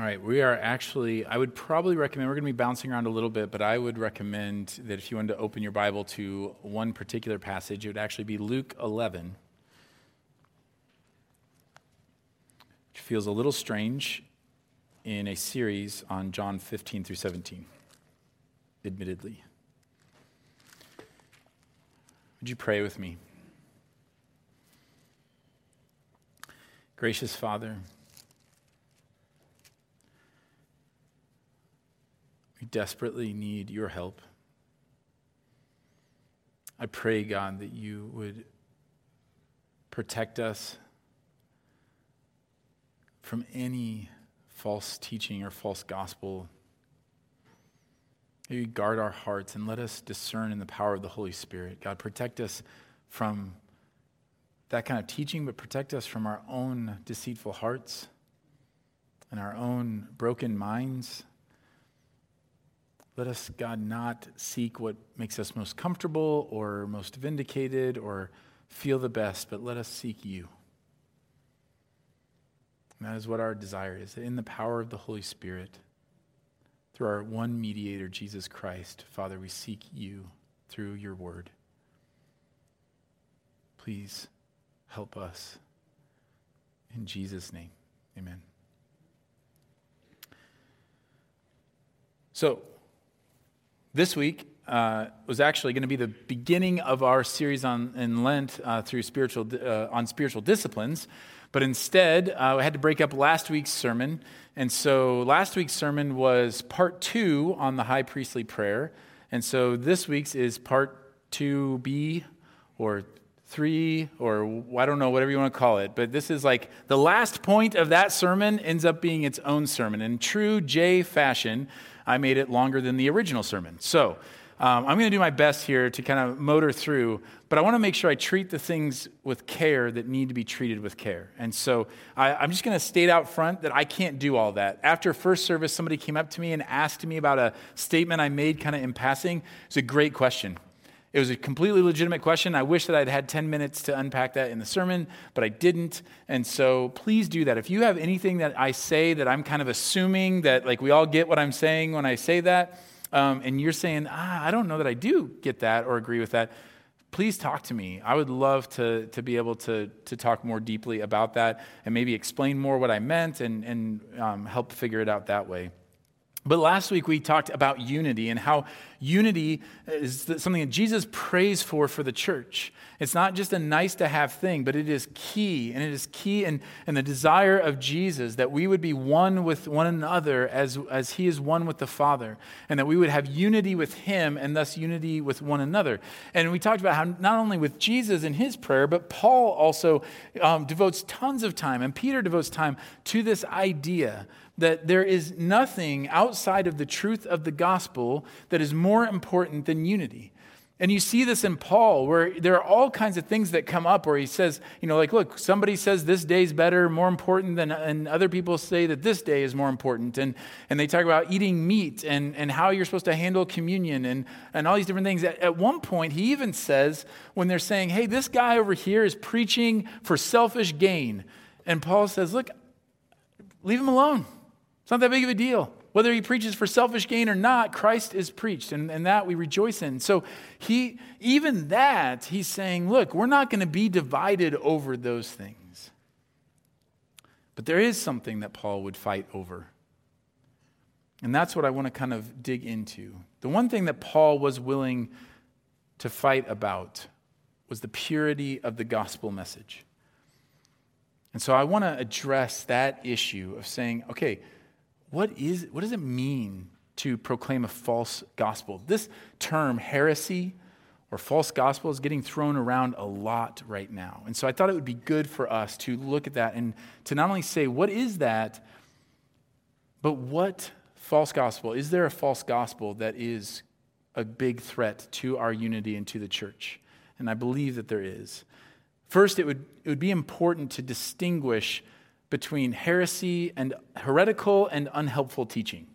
All right, we are actually, I would probably recommend, we're going to be bouncing around a little bit, but I would recommend that if you wanted to open your Bible to one particular passage, it would actually be Luke 11, which feels a little strange in a series on John 15 through 17, admittedly. Would you pray with me? Gracious Father, we desperately need your help. I pray, God, that you would protect us from any false teaching or false gospel. Maybe guard our hearts and let us discern in the power of the Holy Spirit. God, protect us from that kind of teaching, but protect us from our own deceitful hearts and our own broken minds. Let us, God, not seek what makes us most comfortable or most vindicated or feel the best, but let us seek you. And that is what our desire is. In the power of the Holy Spirit, through our one mediator, Jesus Christ, Father, we seek you through your word. Please help us. In Jesus' name, amen. So, this week uh, was actually going to be the beginning of our series on in Lent uh, through spiritual uh, on spiritual disciplines, but instead uh, I had to break up last week's sermon, and so last week's sermon was part two on the high priestly prayer, and so this week's is part two B or three, or I don't know, whatever you want to call it. But this is like the last point of that sermon ends up being its own sermon. In true J fashion, I made it longer than the original sermon. So um, I'm going to do my best here to kind of motor through, but I want to make sure I treat the things with care that need to be treated with care. And so I, I'm just going to state out front that I can't do all that. After first service, somebody came up to me and asked me about a statement I made kind of in passing. It's a great question. It was a completely legitimate question. I wish that I'd had 10 minutes to unpack that in the sermon, but I didn't. And so please do that. If you have anything that I say that I'm kind of assuming that, like, we all get what I'm saying when I say that, um, and you're saying, ah, I don't know that I do get that or agree with that, please talk to me. I would love to, to be able to, to talk more deeply about that and maybe explain more what I meant and, and um, help figure it out that way. But last week we talked about unity and how unity is something that Jesus prays for for the church. It's not just a nice to have thing, but it is key. And it is key in, in the desire of Jesus that we would be one with one another as, as he is one with the Father, and that we would have unity with him and thus unity with one another. And we talked about how not only with Jesus in his prayer, but Paul also um, devotes tons of time, and Peter devotes time to this idea that there is nothing outside of the truth of the gospel that is more important than unity. And you see this in Paul, where there are all kinds of things that come up where he says, you know, like, look, somebody says this day's better, more important than, and other people say that this day is more important. And, and they talk about eating meat and, and how you're supposed to handle communion and, and all these different things. At, at one point, he even says, when they're saying, hey, this guy over here is preaching for selfish gain. And Paul says, look, leave him alone. It's not that big of a deal. Whether he preaches for selfish gain or not, Christ is preached, and, and that we rejoice in. So he even that, he's saying, look, we're not going to be divided over those things. But there is something that Paul would fight over. And that's what I want to kind of dig into. The one thing that Paul was willing to fight about was the purity of the gospel message. And so I want to address that issue of saying, okay, what, is, what does it mean to proclaim a false gospel? This term, heresy or false gospel, is getting thrown around a lot right now. And so I thought it would be good for us to look at that and to not only say, what is that, but what false gospel? Is there a false gospel that is a big threat to our unity and to the church? And I believe that there is. First, it would, it would be important to distinguish between heresy and heretical and unhelpful teaching.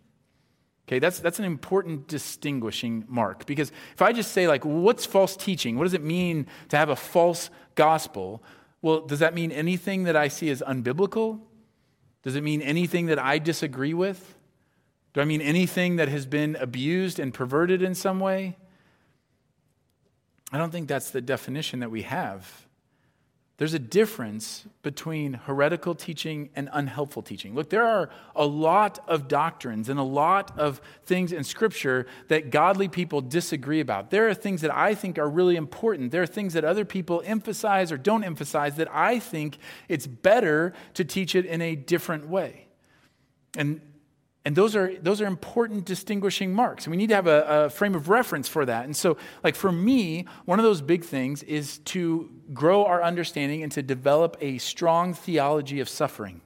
Okay, that's, that's an important distinguishing mark because if I just say, like, what's false teaching? What does it mean to have a false gospel? Well, does that mean anything that I see as unbiblical? Does it mean anything that I disagree with? Do I mean anything that has been abused and perverted in some way? I don't think that's the definition that we have there's a difference between heretical teaching and unhelpful teaching. Look, there are a lot of doctrines and a lot of things in Scripture that godly people disagree about. There are things that I think are really important. There are things that other people emphasize or don't emphasize that I think it's better to teach it in a different way. And and those are, those are important distinguishing marks. And we need to have a, a, frame of reference for that. And so, like for me, one of those big things is to grow our understanding and to develop a strong theology of suffering.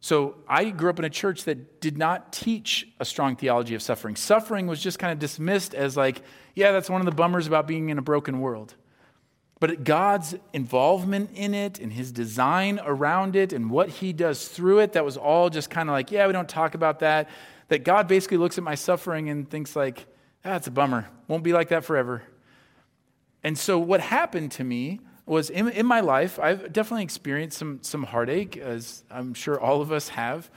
So, I grew up in a church that did not teach a strong theology of suffering. Suffering was just kind of dismissed as, like, yeah, that's one of the bummers about being in a broken world. But God's involvement in it and his design around it and what he does through it, that was all just kind of like, yeah, we don't talk about that. That God basically looks at my suffering and thinks, like, that's ah, a bummer. Won't be like that forever. And so what happened to me was in, in my life, I've definitely experienced some, some heartache, as I'm sure all of us have.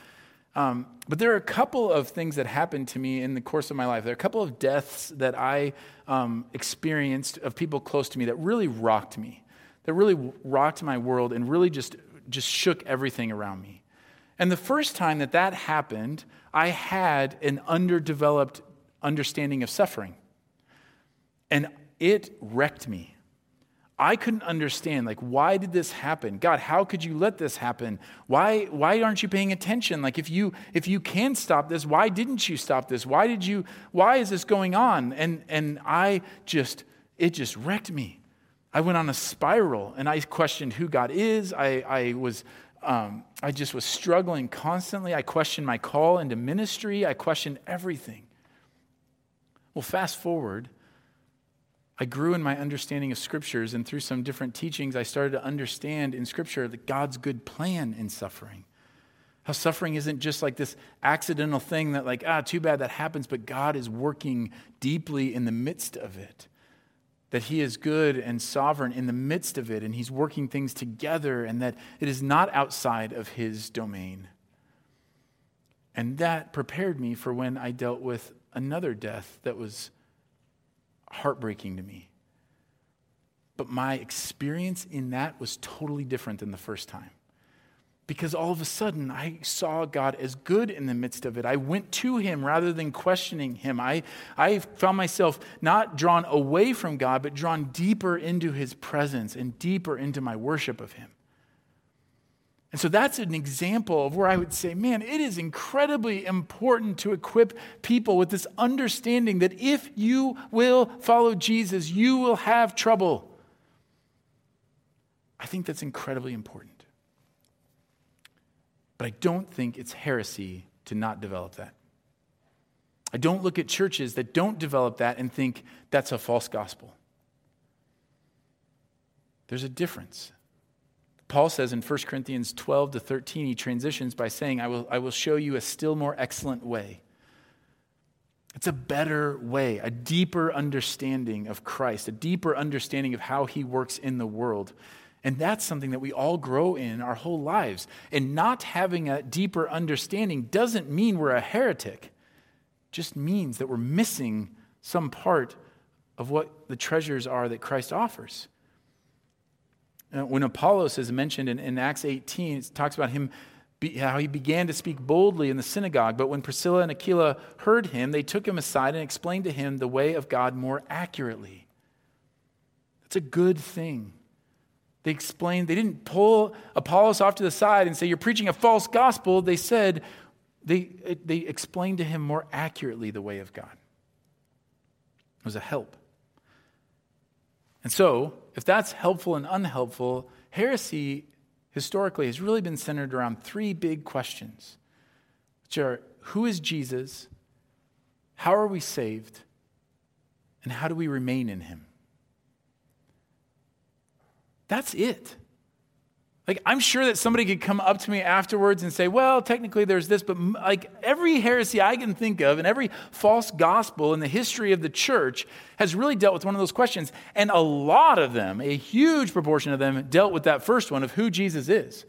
Um, but there are a couple of things that happened to me in the course of my life. There are a couple of deaths that I um, experienced of people close to me that really rocked me, that really rocked my world and really just, just shook everything around me. And the first time that that happened, I had an underdeveloped understanding of suffering. And it wrecked me. I couldn't understand, like, why did this happen? God, how could you let this happen? Why, why aren't you paying attention? Like, if you, if you can stop this, why didn't you stop this? Why did you, why is this going on? And, and I just, it just wrecked me. I went on a spiral and I questioned who God is. I, I was, um, I just was struggling constantly. I questioned my call into ministry. I questioned everything. Well, fast forward I grew in my understanding of scriptures, and through some different teachings, I started to understand in scripture that God's good plan in suffering. How suffering isn't just like this accidental thing that, like, ah, too bad that happens, but God is working deeply in the midst of it. That He is good and sovereign in the midst of it, and He's working things together, and that it is not outside of His domain. And that prepared me for when I dealt with another death that was heartbreaking to me. But my experience in that was totally different than the first time. Because all of a sudden, I saw God as good in the midst of it. I went to Him rather than questioning Him. I, I found myself not drawn away from God, but drawn deeper into His presence and deeper into my worship of Him. And so that's an example of where I would say, man, it is incredibly important to equip people with this understanding that if you will follow Jesus, you will have trouble. I think that's incredibly important. But I don't think it's heresy to not develop that. I don't look at churches that don't develop that and think that's a false gospel. There's a difference. Paul says in 1 Corinthians 12 to 13, he transitions by saying, I will, I will show you a still more excellent way. It's a better way, a deeper understanding of Christ, a deeper understanding of how he works in the world. And that's something that we all grow in our whole lives. And not having a deeper understanding doesn't mean we're a heretic, it just means that we're missing some part of what the treasures are that Christ offers. Uh, when Apollos is mentioned in, in Acts 18, it talks about him, be, how he began to speak boldly in the synagogue. But when Priscilla and Aquila heard him, they took him aside and explained to him the way of God more accurately. That's a good thing. They explained, they didn't pull Apollos off to the side and say, You're preaching a false gospel. They said, they, they explained to him more accurately the way of God. It was a help. And so, if that's helpful and unhelpful, heresy historically has really been centered around three big questions, which are who is Jesus? How are we saved? And how do we remain in him? That's it. Like, I'm sure that somebody could come up to me afterwards and say, well, technically there's this, but like every heresy I can think of and every false gospel in the history of the church has really dealt with one of those questions. And a lot of them, a huge proportion of them, dealt with that first one of who Jesus is.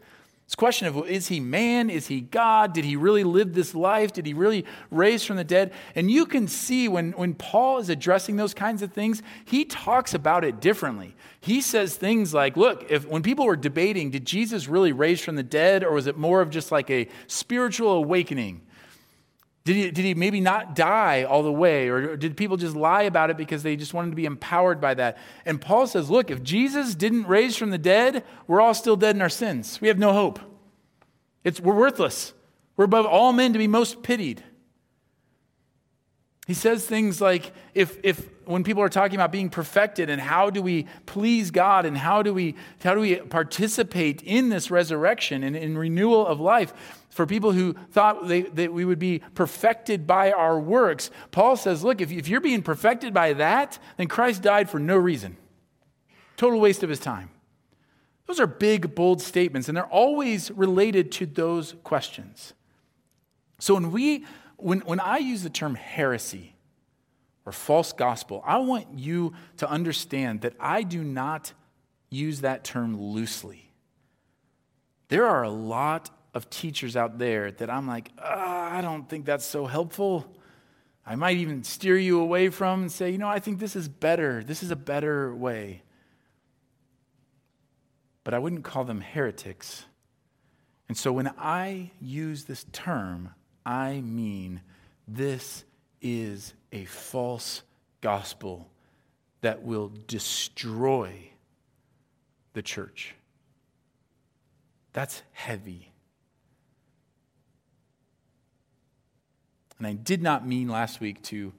This question of is he man? Is he God? Did he really live this life? Did he really raise from the dead? And you can see when, when Paul is addressing those kinds of things, he talks about it differently. He says things like, look, if when people were debating, did Jesus really raise from the dead, or was it more of just like a spiritual awakening? Did he, did he maybe not die all the way? Or did people just lie about it because they just wanted to be empowered by that? And Paul says, look, if Jesus didn't raise from the dead, we're all still dead in our sins. We have no hope. It's, we're worthless. We're above all men to be most pitied. He says things like, if, if when people are talking about being perfected and how do we please God and how do we, how do we participate in this resurrection and in renewal of life, for people who thought they, that we would be perfected by our works, Paul says, look, if, if you're being perfected by that, then Christ died for no reason. Total waste of his time. Those are big, bold statements, and they're always related to those questions. So when we when, when I use the term heresy or false gospel, I want you to understand that I do not use that term loosely. There are a lot of teachers out there that I'm like, oh, I don't think that's so helpful. I might even steer you away from and say, you know, I think this is better. This is a better way. But I wouldn't call them heretics. And so when I use this term, I mean this is a false gospel that will destroy the church. That's heavy. And I did not mean last week to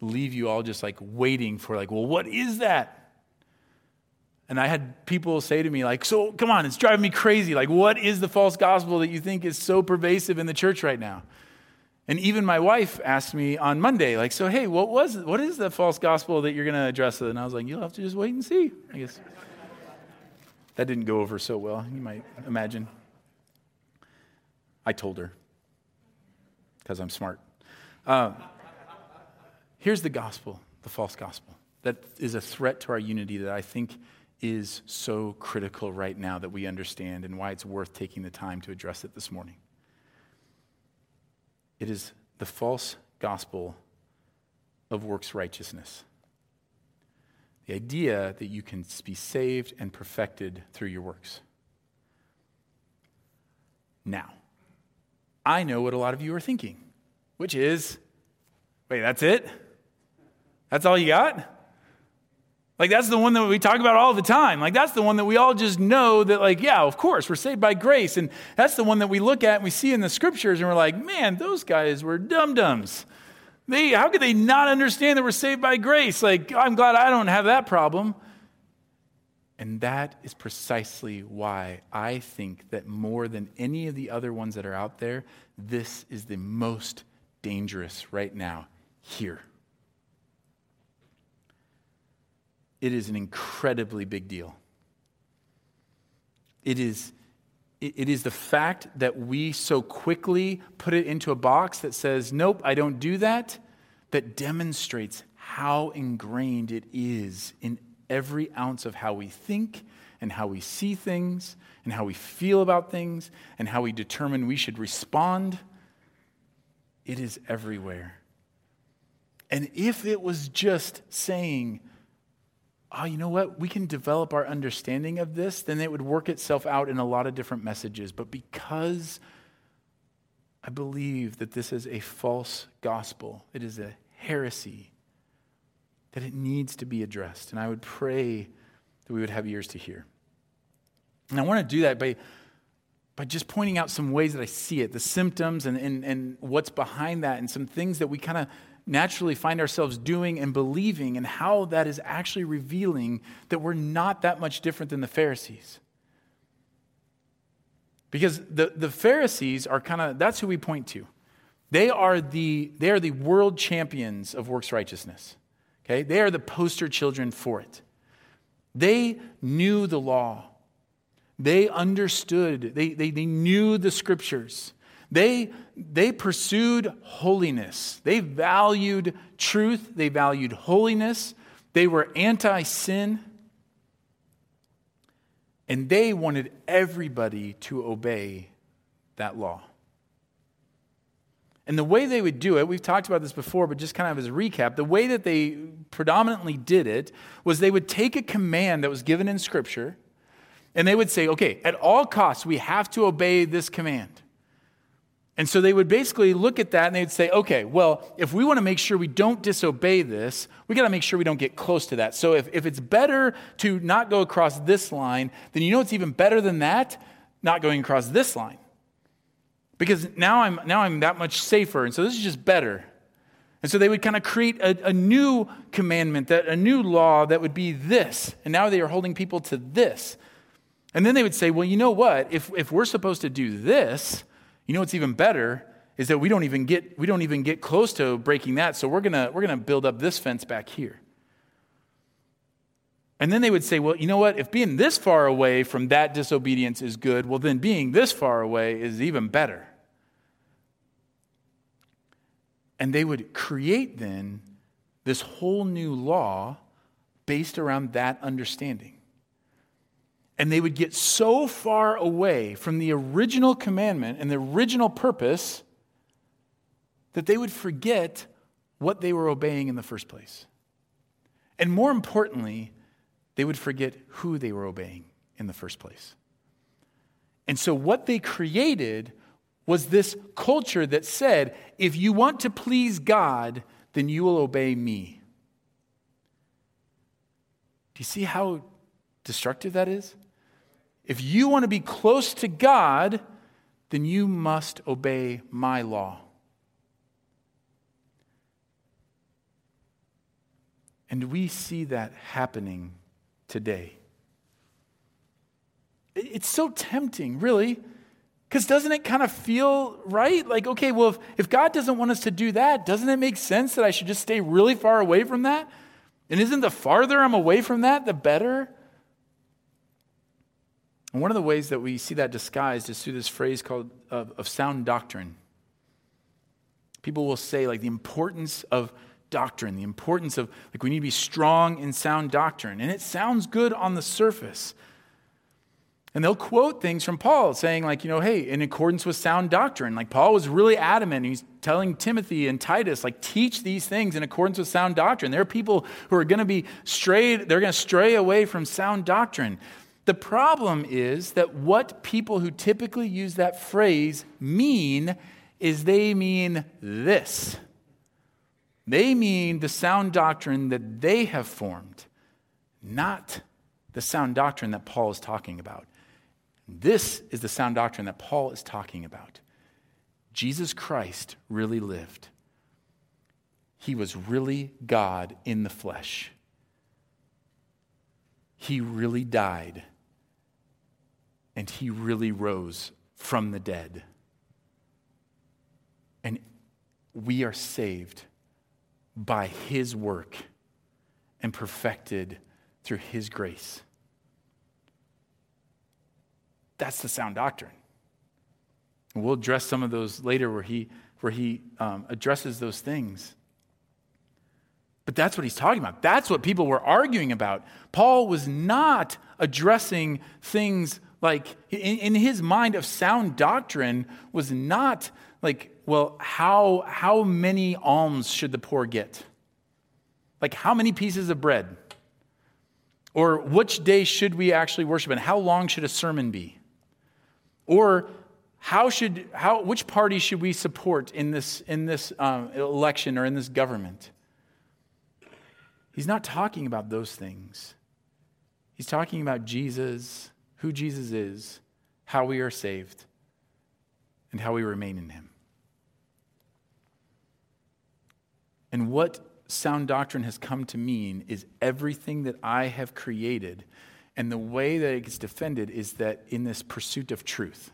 leave you all just like waiting for, like, well, what is that? And I had people say to me, like, so come on, it's driving me crazy. Like, what is the false gospel that you think is so pervasive in the church right now? And even my wife asked me on Monday, like, so hey, what was what is the false gospel that you're going to address? And I was like, you'll have to just wait and see. I guess that didn't go over so well. You might imagine. I told her because I'm smart. Uh, here's the gospel, the false gospel, that is a threat to our unity that I think is so critical right now that we understand and why it's worth taking the time to address it this morning. It is the false gospel of works righteousness. The idea that you can be saved and perfected through your works. Now, I know what a lot of you are thinking, which is wait, that's it? That's all you got? Like, that's the one that we talk about all the time. Like, that's the one that we all just know that, like, yeah, of course, we're saved by grace. And that's the one that we look at and we see in the scriptures and we're like, man, those guys were dum dums. They, how could they not understand that we're saved by grace? Like, I'm glad I don't have that problem. And that is precisely why I think that more than any of the other ones that are out there, this is the most dangerous right now here. It is an incredibly big deal. It is, it is the fact that we so quickly put it into a box that says, nope, I don't do that, that demonstrates how ingrained it is in every ounce of how we think and how we see things and how we feel about things and how we determine we should respond. It is everywhere. And if it was just saying, oh, you know what? We can develop our understanding of this, then it would work itself out in a lot of different messages. But because I believe that this is a false gospel, it is a heresy, that it needs to be addressed. And I would pray that we would have ears to hear. And I want to do that by, by just pointing out some ways that I see it, the symptoms and, and, and what's behind that, and some things that we kind of naturally find ourselves doing and believing, and how that is actually revealing that we're not that much different than the Pharisees. Because the, the Pharisees are kind of, that's who we point to. They are, the, they are the world champions of works righteousness. Okay? They are the poster children for it. They knew the law. They understood. They, they, they knew the scriptures. They, they pursued holiness. They valued truth. They valued holiness. They were anti sin. And they wanted everybody to obey that law. And the way they would do it, we've talked about this before, but just kind of as a recap, the way that they predominantly did it was they would take a command that was given in Scripture and they would say, okay, at all costs, we have to obey this command. And so they would basically look at that and they'd say, okay, well, if we want to make sure we don't disobey this, we got to make sure we don't get close to that. So if, if it's better to not go across this line, then you know it's even better than that, not going across this line because now I'm, now I'm that much safer. And so this is just better. And so they would kind of create a, a new commandment, that, a new law that would be this. And now they are holding people to this. And then they would say, well, you know what? If, if we're supposed to do this, you know what's even better is that we don't even get, we don't even get close to breaking that. So we're going we're going to build up this fence back here. And then they would say, well, you know what? If being this far away from that disobedience is good, well, then being this far away is even better. And they would create then this whole new law based around that understanding. And they would get so far away from the original commandment and the original purpose that they would forget what they were obeying in the first place. And more importantly, they would forget who they were obeying in the first place. And so, what they created was this culture that said, if you want to please God, then you will obey me. Do you see how destructive that is? If you want to be close to God, then you must obey my law. And we see that happening today. It's so tempting, really, because doesn't it kind of feel right? Like, okay, well, if, if God doesn't want us to do that, doesn't it make sense that I should just stay really far away from that? And isn't the farther I'm away from that, the better? And one of the ways that we see that disguised is through this phrase called of, of sound doctrine. People will say, like, the importance of doctrine, the importance of, like, we need to be strong in sound doctrine. And it sounds good on the surface. And they'll quote things from Paul saying, like, you know, hey, in accordance with sound doctrine. Like, Paul was really adamant. He's telling Timothy and Titus, like, teach these things in accordance with sound doctrine. There are people who are going to be strayed, they're going to stray away from sound doctrine. The problem is that what people who typically use that phrase mean is they mean this. They mean the sound doctrine that they have formed, not the sound doctrine that Paul is talking about. This is the sound doctrine that Paul is talking about. Jesus Christ really lived. He was really God in the flesh. He really died. And he really rose from the dead. And we are saved by his work and perfected through his grace. That's the sound doctrine. And we'll address some of those later where he, where he um, addresses those things. But that's what he's talking about. That's what people were arguing about. Paul was not addressing things like, in, in his mind of sound doctrine, was not like, well, how, how many alms should the poor get? Like, how many pieces of bread? Or which day should we actually worship and how long should a sermon be? Or how should, how, which party should we support in this, in this um, election or in this government? He's not talking about those things. He's talking about Jesus, who Jesus is, how we are saved, and how we remain in him. And what sound doctrine has come to mean is everything that I have created and the way that it gets defended is that in this pursuit of truth.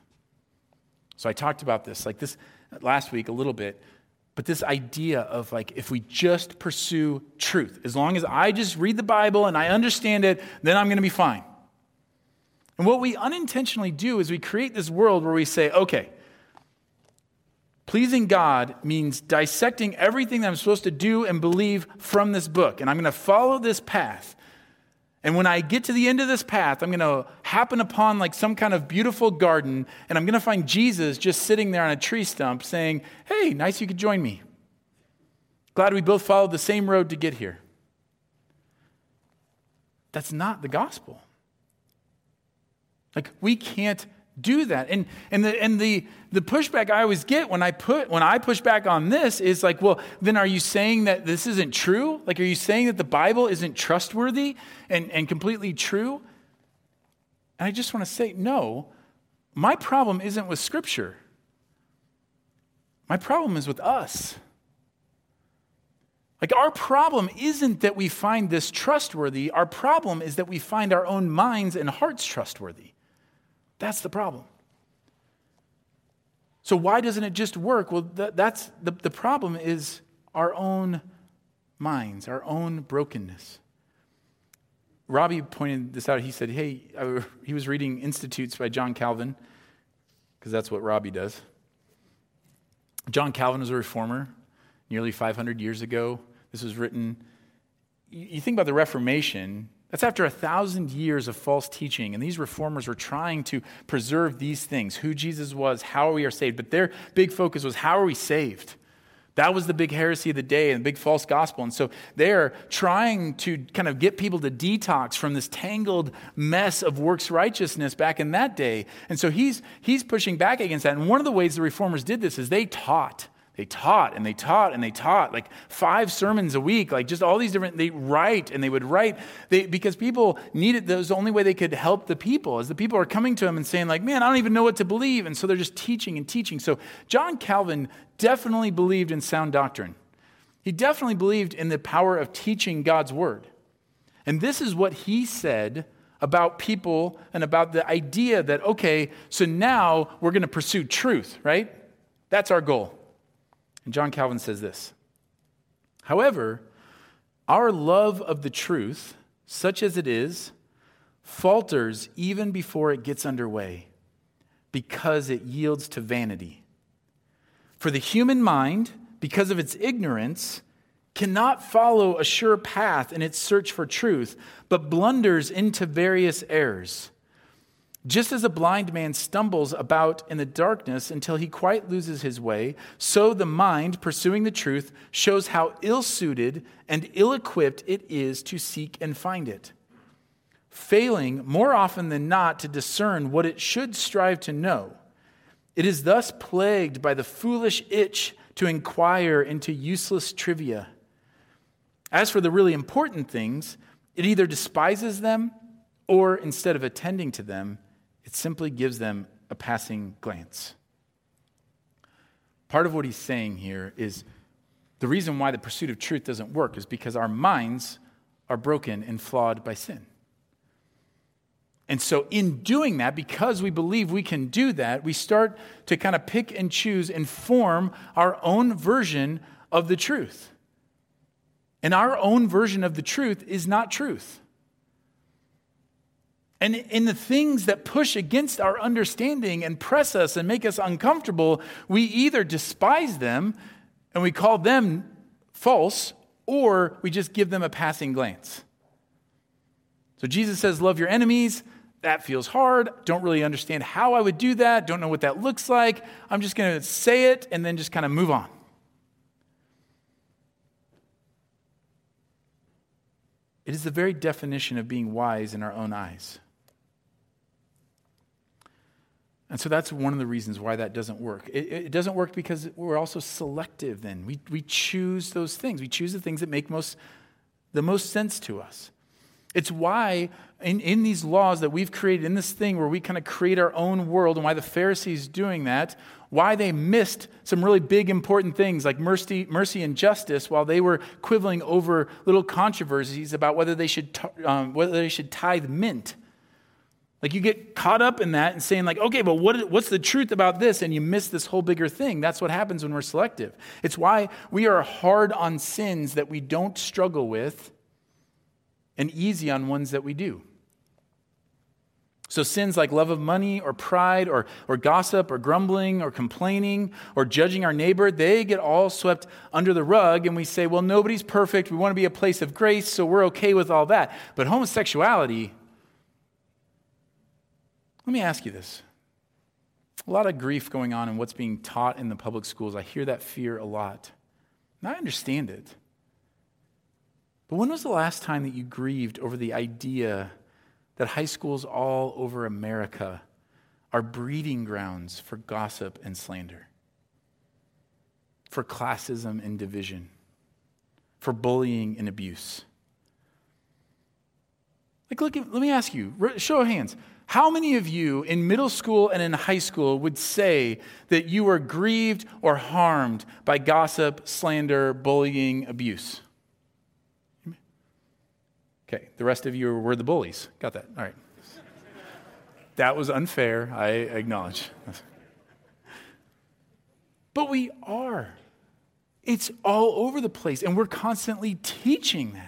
So I talked about this like this last week a little bit, but this idea of like if we just pursue truth, as long as I just read the Bible and I understand it, then I'm going to be fine. And what we unintentionally do is we create this world where we say, okay, pleasing God means dissecting everything that I'm supposed to do and believe from this book, and I'm going to follow this path. And when I get to the end of this path, I'm going to happen upon like some kind of beautiful garden, and I'm going to find Jesus just sitting there on a tree stump saying, Hey, nice you could join me. Glad we both followed the same road to get here. That's not the gospel. Like, we can't do that. And, and, the, and the, the pushback I always get when I, put, when I push back on this is like, well, then are you saying that this isn't true? Like, are you saying that the Bible isn't trustworthy and, and completely true? And I just want to say, no, my problem isn't with Scripture. My problem is with us. Like, our problem isn't that we find this trustworthy. Our problem is that we find our own minds and hearts trustworthy. That's the problem. So, why doesn't it just work? Well, that's the, the problem is our own minds, our own brokenness. Robbie pointed this out. He said, Hey, uh, he was reading Institutes by John Calvin, because that's what Robbie does. John Calvin was a reformer nearly 500 years ago. This was written. You think about the Reformation, that's after a thousand years of false teaching. And these reformers were trying to preserve these things who Jesus was, how we are saved. But their big focus was how are we saved? That was the big heresy of the day and the big false gospel. And so they're trying to kind of get people to detox from this tangled mess of works righteousness back in that day. And so he's, he's pushing back against that. And one of the ways the reformers did this is they taught they taught and they taught and they taught like five sermons a week like just all these different they write and they would write. They, because people needed that was the only way they could help the people as the people are coming to him and saying like man i don't even know what to believe. And so they're just teaching and teaching. So john calvin definitely believed in sound doctrine. He definitely believed in the power of teaching god's word. And this is what he said about people and about the idea that okay so now we're going to pursue truth right? That's our goal and John Calvin says this However, our love of the truth, such as it is, falters even before it gets underway because it yields to vanity. For the human mind, because of its ignorance, cannot follow a sure path in its search for truth, but blunders into various errors. Just as a blind man stumbles about in the darkness until he quite loses his way, so the mind, pursuing the truth, shows how ill suited and ill equipped it is to seek and find it. Failing more often than not to discern what it should strive to know, it is thus plagued by the foolish itch to inquire into useless trivia. As for the really important things, it either despises them or, instead of attending to them, it simply gives them a passing glance. Part of what he's saying here is the reason why the pursuit of truth doesn't work is because our minds are broken and flawed by sin. And so, in doing that, because we believe we can do that, we start to kind of pick and choose and form our own version of the truth. And our own version of the truth is not truth. And in the things that push against our understanding and press us and make us uncomfortable, we either despise them and we call them false, or we just give them a passing glance. So Jesus says, Love your enemies. That feels hard. Don't really understand how I would do that. Don't know what that looks like. I'm just going to say it and then just kind of move on. It is the very definition of being wise in our own eyes. And so that's one of the reasons why that doesn't work. It, it, doesn't work because we're also selective then. We, we choose those things. We choose the things that make most, the most sense to us. It's why in, in these laws that we've created, in this thing where we kind of create our own world, and why the Pharisees doing that, why they missed some really big important things like mercy, mercy and justice while they were quibbling over little controversies about whether they should, um, whether they should tithe mint like you get caught up in that and saying, like, okay, but what, what's the truth about this? And you miss this whole bigger thing. That's what happens when we're selective. It's why we are hard on sins that we don't struggle with and easy on ones that we do. So, sins like love of money or pride or, or gossip or grumbling or complaining or judging our neighbor, they get all swept under the rug, and we say, well, nobody's perfect. We want to be a place of grace, so we're okay with all that. But homosexuality, let me ask you this. A lot of grief going on in what's being taught in the public schools. I hear that fear a lot. And I understand it. But when was the last time that you grieved over the idea that high schools all over America are breeding grounds for gossip and slander, for classism and division, for bullying and abuse. Like, look, let me ask you, show of hands. How many of you in middle school and in high school would say that you were grieved or harmed by gossip, slander, bullying, abuse? Okay, the rest of you were the bullies. Got that? All right. That was unfair, I acknowledge. But we are. It's all over the place, and we're constantly teaching that.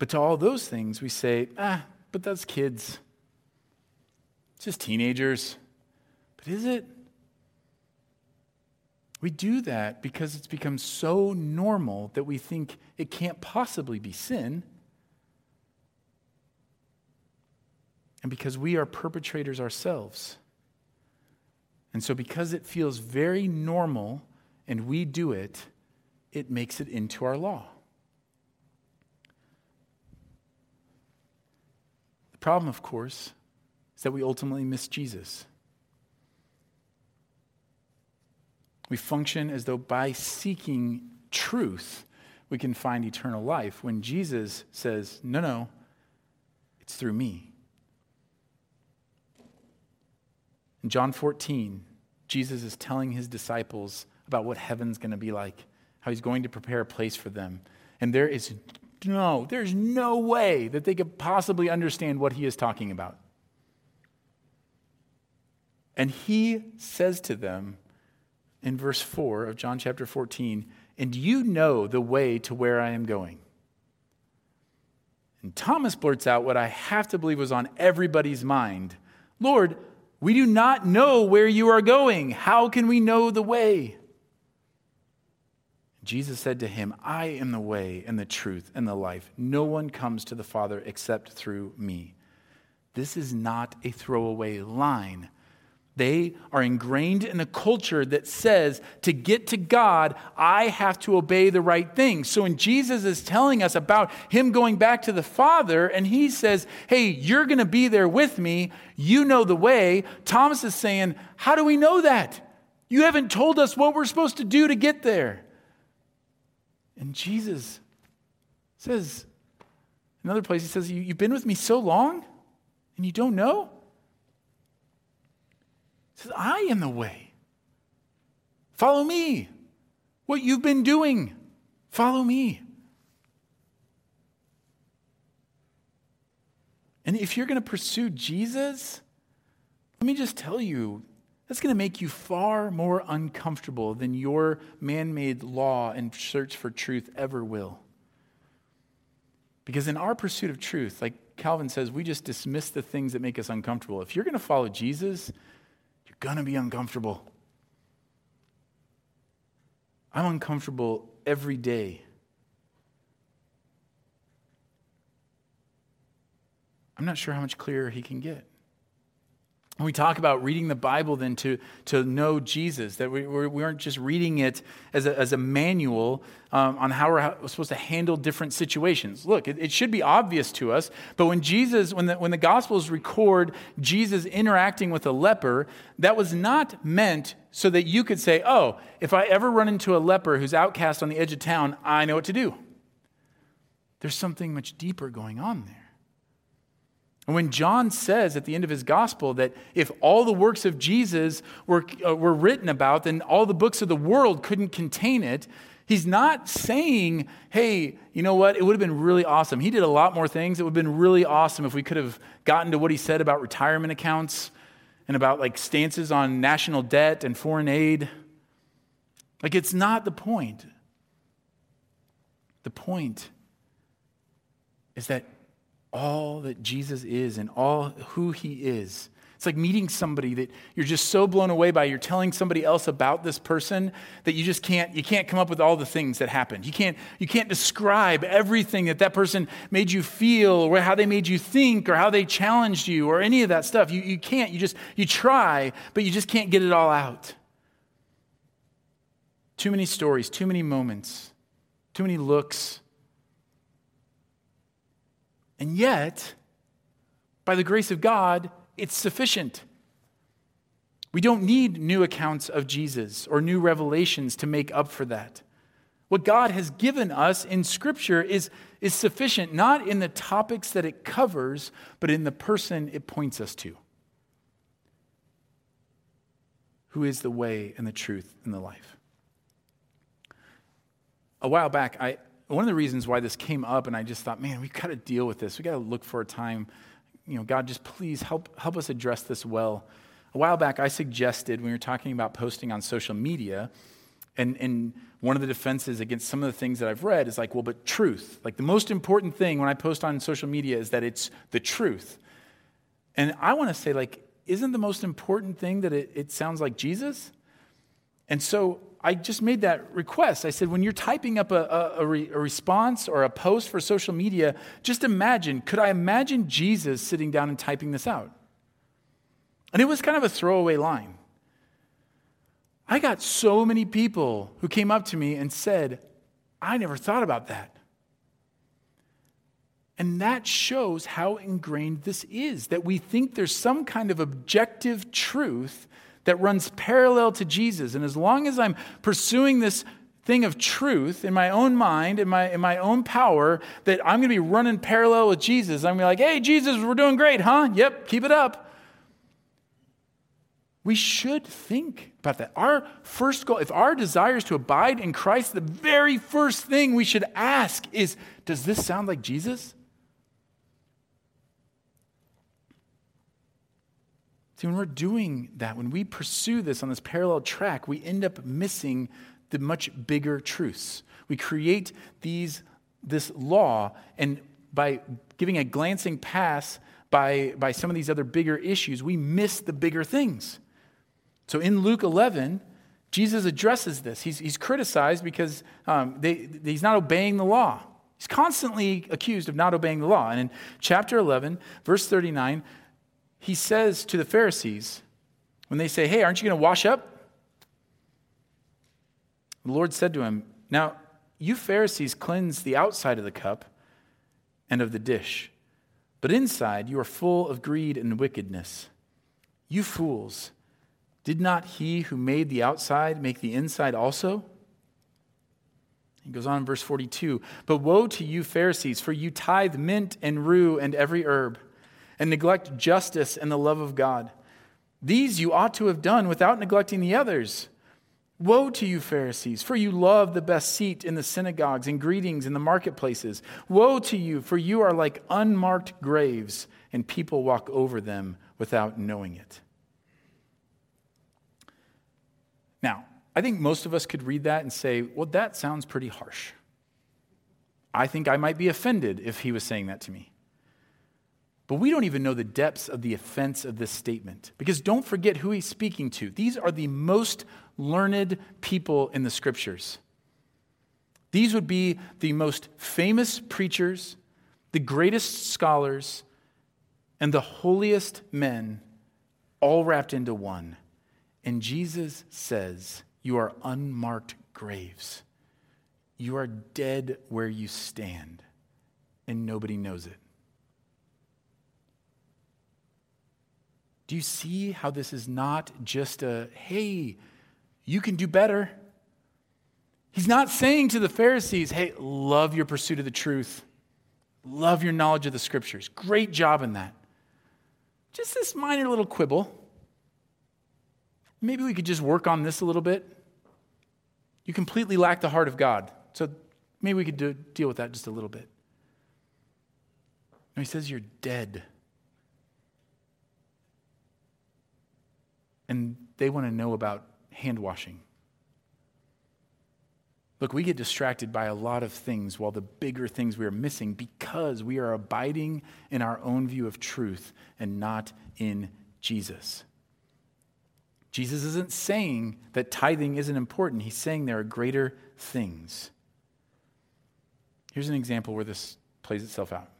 But to all those things, we say, ah, but that's kids. Just teenagers. But is it? We do that because it's become so normal that we think it can't possibly be sin. And because we are perpetrators ourselves. And so, because it feels very normal and we do it, it makes it into our law. Problem, of course, is that we ultimately miss Jesus. We function as though by seeking truth, we can find eternal life, when Jesus says, No, no, it's through me. In John 14, Jesus is telling his disciples about what heaven's going to be like, how he's going to prepare a place for them. And there is no, there's no way that they could possibly understand what he is talking about. And he says to them, in verse 4 of John chapter 14, and you know the way to where I am going. And Thomas blurts out what I have to believe was on everybody's mind Lord, we do not know where you are going. How can we know the way? Jesus said to him, I am the way and the truth and the life. No one comes to the Father except through me. This is not a throwaway line. They are ingrained in a culture that says to get to God, I have to obey the right thing. So when Jesus is telling us about him going back to the Father and he says, Hey, you're going to be there with me, you know the way, Thomas is saying, How do we know that? You haven't told us what we're supposed to do to get there. And Jesus says, another place, he says, You've been with me so long and you don't know? He says, I am the way. Follow me. What you've been doing, follow me. And if you're going to pursue Jesus, let me just tell you, that's going to make you far more uncomfortable than your man made law and search for truth ever will. Because in our pursuit of truth, like Calvin says, we just dismiss the things that make us uncomfortable. If you're going to follow Jesus, you're going to be uncomfortable. I'm uncomfortable every day. I'm not sure how much clearer he can get. We talk about reading the Bible, then to, to know Jesus, that we, we aren't just reading it as a, as a manual um, on how we're, supposed to handle different situations. Look, it, it, should be obvious to us, but when Jesus, when the, when the Gospels record Jesus interacting with a leper, that was not meant so that you could say, oh, if I ever run into a leper who's outcast on the edge of town, I know what to do. There's something much deeper going on there. And when John says at the end of his gospel that if all the works of Jesus were, uh, were written about, then all the books of the world couldn't contain it, he's not saying, hey, you know what? It would have been really awesome. He did a lot more things. It would have been really awesome if we could have gotten to what he said about retirement accounts and about like stances on national debt and foreign aid. Like, it's not the point. The point is that all that Jesus is and all who he is. It's like meeting somebody that you're just so blown away by. You're telling somebody else about this person that you just can't, you can't come up with all the things that happened. You can't, you can't describe everything that that person made you feel or how they made you think or how they challenged you or any of that stuff. You, you can't, you just, you try, but you just can't get it all out. Too many stories, too many moments, too many looks. And yet, by the grace of God, it's sufficient. We don't need new accounts of Jesus or new revelations to make up for that. What God has given us in Scripture is, is sufficient, not in the topics that it covers, but in the person it points us to. Who is the way and the truth and the life? A while back, I, one of the reasons why this came up, and I just thought, man, we've got to deal with this. We've got to look for a time you know, God, just please help, help us address this well. A while back, I suggested when we were talking about posting on social media, and, and one of the defenses against some of the things that I've read is like, well, but truth. Like the most important thing when I post on social media is that it's the truth. And I want to say, like, isn't the most important thing that it, it sounds like Jesus? And so I just made that request. I said, when you're typing up a, a, a, re, a, response or a post for social media, just imagine could I imagine Jesus sitting down and typing this out? And it was kind of a throwaway line. I got so many people who came up to me and said, I never thought about that. And that shows how ingrained this is that we think there's some kind of objective truth that runs parallel to Jesus. And as long as I'm pursuing this thing of truth in my own mind, in my, in my own power, that I'm going to be running parallel with Jesus, I'm going to be like, hey, Jesus, we're doing great, huh? Yep, keep it up. We should think about that. Our first goal, if our desire is to abide in Christ, the very first thing we should ask is Does this sound like Jesus? See, when we're doing that, when we pursue this on this parallel track, we end up missing the much bigger truths. We create these, this law, and by giving a glancing pass by, by some of these other bigger issues, we miss the bigger things. So in Luke 11, Jesus addresses this. He's, he's criticized because um, they, he's not obeying the law. He's constantly accused of not obeying the law. And in chapter 11, verse 39, he says to the Pharisees, when they say, Hey, aren't you going to wash up? The Lord said to him, Now, you Pharisees cleanse the outside of the cup and of the dish, but inside you are full of greed and wickedness. You fools, did not he who made the outside make the inside also? He goes on in verse 42 But woe to you, Pharisees, for you tithe mint and rue and every herb and neglect justice and the love of God. These you ought to have done without neglecting the others. Woe to you, Pharisees, for you love the best seat in the synagogues and greetings in the marketplaces. Woe to you, for you are like unmarked graves, and people walk over them without knowing it. Now, I think most of us could read that and say, well, that sounds pretty harsh. I think I might be offended if he was saying that to me. But we don't even know the depths of the offense of this statement. Because don't forget who he's speaking to. These are the most learned people in the scriptures. These would be the most famous preachers, the greatest scholars, and the holiest men, all wrapped into one. And Jesus says, You are unmarked graves. You are dead where you stand, and nobody knows it. Do you see how this is not just a, hey, you can do better? He's not saying to the Pharisees, hey, love your pursuit of the truth, love your knowledge of the scriptures. Great job in that. Just this minor little quibble. Maybe we could just work on this a little bit. You completely lack the heart of God. So maybe we could do, deal with that just a little bit. No, he says you're dead. And they want to know about hand washing. Look, we get distracted by a lot of things while the bigger things we are missing because we are abiding in our own view of truth and not in Jesus. Jesus isn't saying that tithing isn't important, he's saying there are greater things. Here's an example where this plays itself out.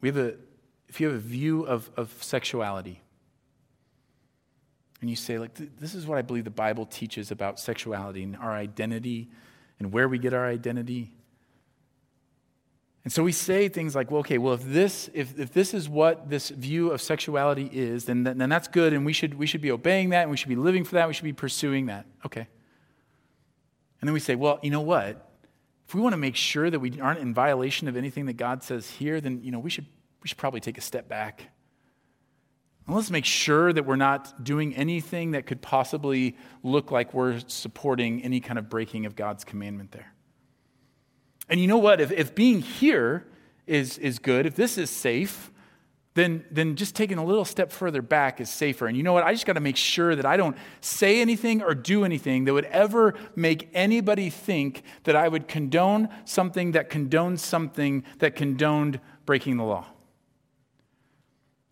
We have a, if you have a view of, of sexuality, and you say, like, this is what I believe the Bible teaches about sexuality and our identity and where we get our identity. And so we say things like, well, okay, well, if this, if, if this is what this view of sexuality is, then, then that's good, and we should, we should be obeying that, and we should be living for that, we should be pursuing that. Okay. And then we say, well, you know what? If we want to make sure that we aren't in violation of anything that God says here, then, you know, we should, we should probably take a step back and let's make sure that we're not doing anything that could possibly look like we're supporting any kind of breaking of God's commandment there. And you know what? If, if being here is, is good, if this is safe, then, then just taking a little step further back is safer. And you know what? I just got to make sure that I don't say anything or do anything that would ever make anybody think that I would condone something that condones something that condoned breaking the law.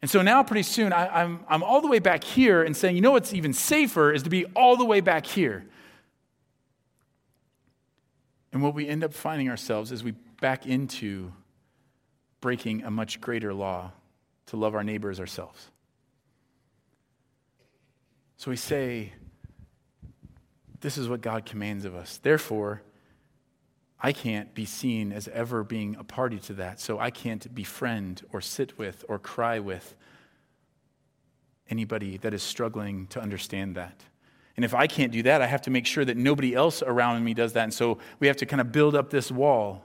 And so now, pretty soon, I, am I'm, I'm all the way back here and saying, you know what's even safer is to be all the way back here. And what we end up finding ourselves is we back into breaking a much greater law to love our neighbor as ourselves. So we say, this is what God commands of us. Therefore, I can't be seen as ever being a party to that, so I can't befriend or sit with or cry with anybody that is struggling to understand that. And if I can't do that, I have to make sure that nobody else around me does that. And so we have to kind of build up this wall.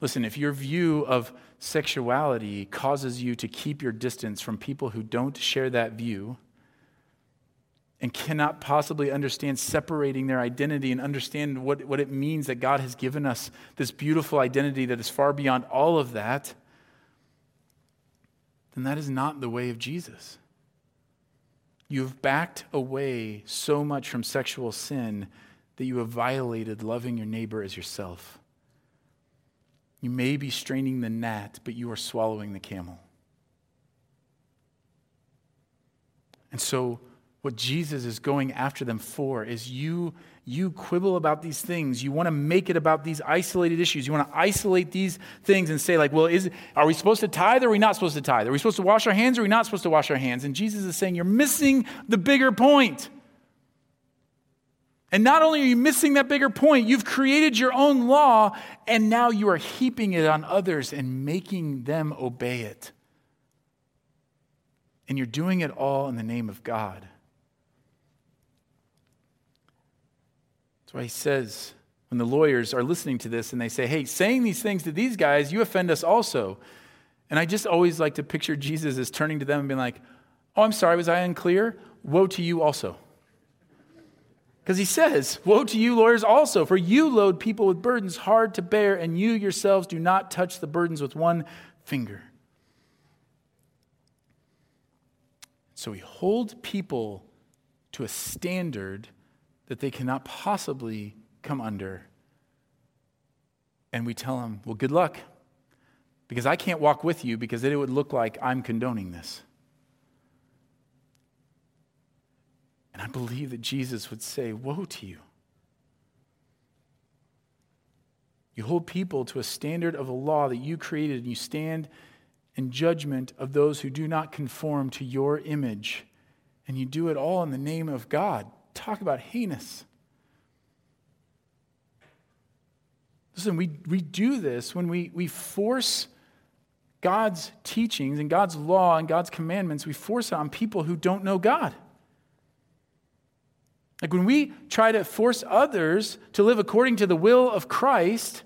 Listen, if your view of sexuality causes you to keep your distance from people who don't share that view, and cannot possibly understand separating their identity and understand what, what it means that God has given us this beautiful identity that is far beyond all of that, then that is not the way of Jesus. You have backed away so much from sexual sin that you have violated loving your neighbor as yourself. You may be straining the gnat, but you are swallowing the camel. And so, what Jesus is going after them for is you you quibble about these things. You want to make it about these isolated issues. You want to isolate these things and say like, well, is are we supposed to tithe or are we not supposed to tithe? Are we supposed to wash our hands or are we not supposed to wash our hands? And Jesus is saying you're missing the bigger point. And not only are you missing that bigger point, you've created your own law and now you are heaping it on others and making them obey it. And you're doing it all in the name of God. Why he says, when the lawyers are listening to this and they say, hey, saying these things to these guys, you offend us also. And I just always like to picture Jesus as turning to them and being like, oh, I'm sorry, was I unclear? Woe to you also. Because he says, Woe to you, lawyers, also, for you load people with burdens hard to bear, and you yourselves do not touch the burdens with one finger. So we hold people to a standard that they cannot possibly come under. And we tell them, well, good luck, because I can't walk with you because then it would look like I'm condoning this. And I believe that Jesus would say, Woe to you. You hold people to a standard of a law that you created, and you stand in judgment of those who do not conform to your image. And you do it all in the name of God. Talk about heinous. Listen, we, we do this when we, we force God's teachings and God's law and God's commandments, we force it on people who don't know God. Like when we try to force others to live according to the will of Christ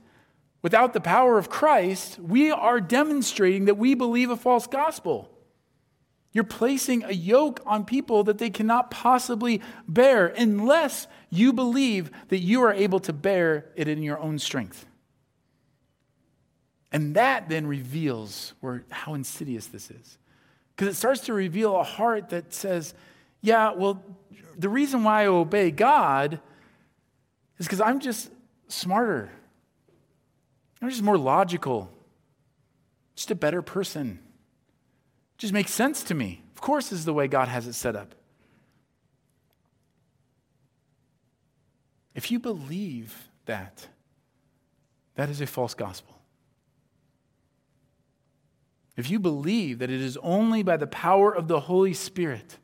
without the power of Christ, we are demonstrating that we believe a false gospel. You're placing a yoke on people that they cannot possibly bear unless you believe that you are able to bear it in your own strength. And that then reveals where, how insidious this is. Because it starts to reveal a heart that says, yeah, well, the reason why I obey God is because I'm just smarter. I'm just more logical. Just a better person. Just makes sense to me. Of course, is the way God has it set up. If you believe that, that is a false gospel. If you believe that it is only by the power of the Holy Spirit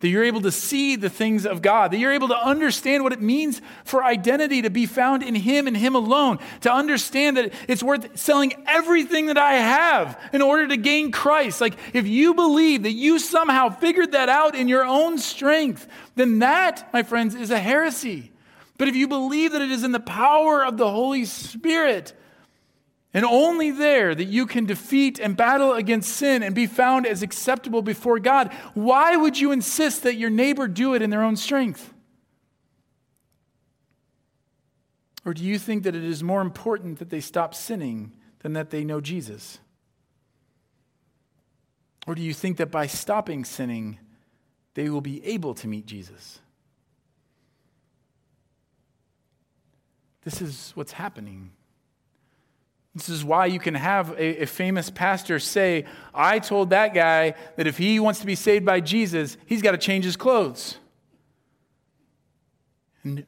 that you're able to see the things of God, that you're able to understand what it means for identity to be found in Him and Him alone, to understand that it's worth selling everything that I have in order to gain Christ. Like, if you believe that you somehow figured that out in your own strength, then that, my friends, is a heresy. But if you believe that it is in the power of the Holy Spirit, and only there that you can defeat and battle against sin and be found as acceptable before God. Why would you insist that your neighbor do it in their own strength? Or do you think that it is more important that they stop sinning than that they know Jesus? Or do you think that by stopping sinning, they will be able to meet Jesus? This is what's happening this is why you can have a, a, famous pastor say, I told that guy that if he wants to be saved by Jesus, he's got to change his clothes. And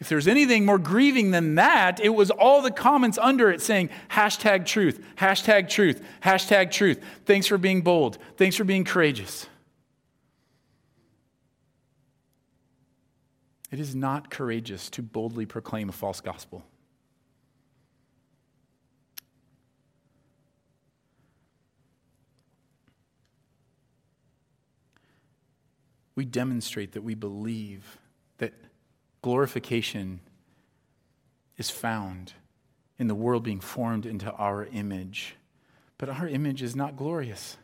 if there's anything more grieving than that, it was all the comments under it saying, hashtag truth, hashtag truth, hashtag truth. Thanks for being bold. Thanks for being courageous. It is not courageous to boldly proclaim a false gospel. We demonstrate that we believe that glorification is found in the world being formed into our image. But our image is not glorious.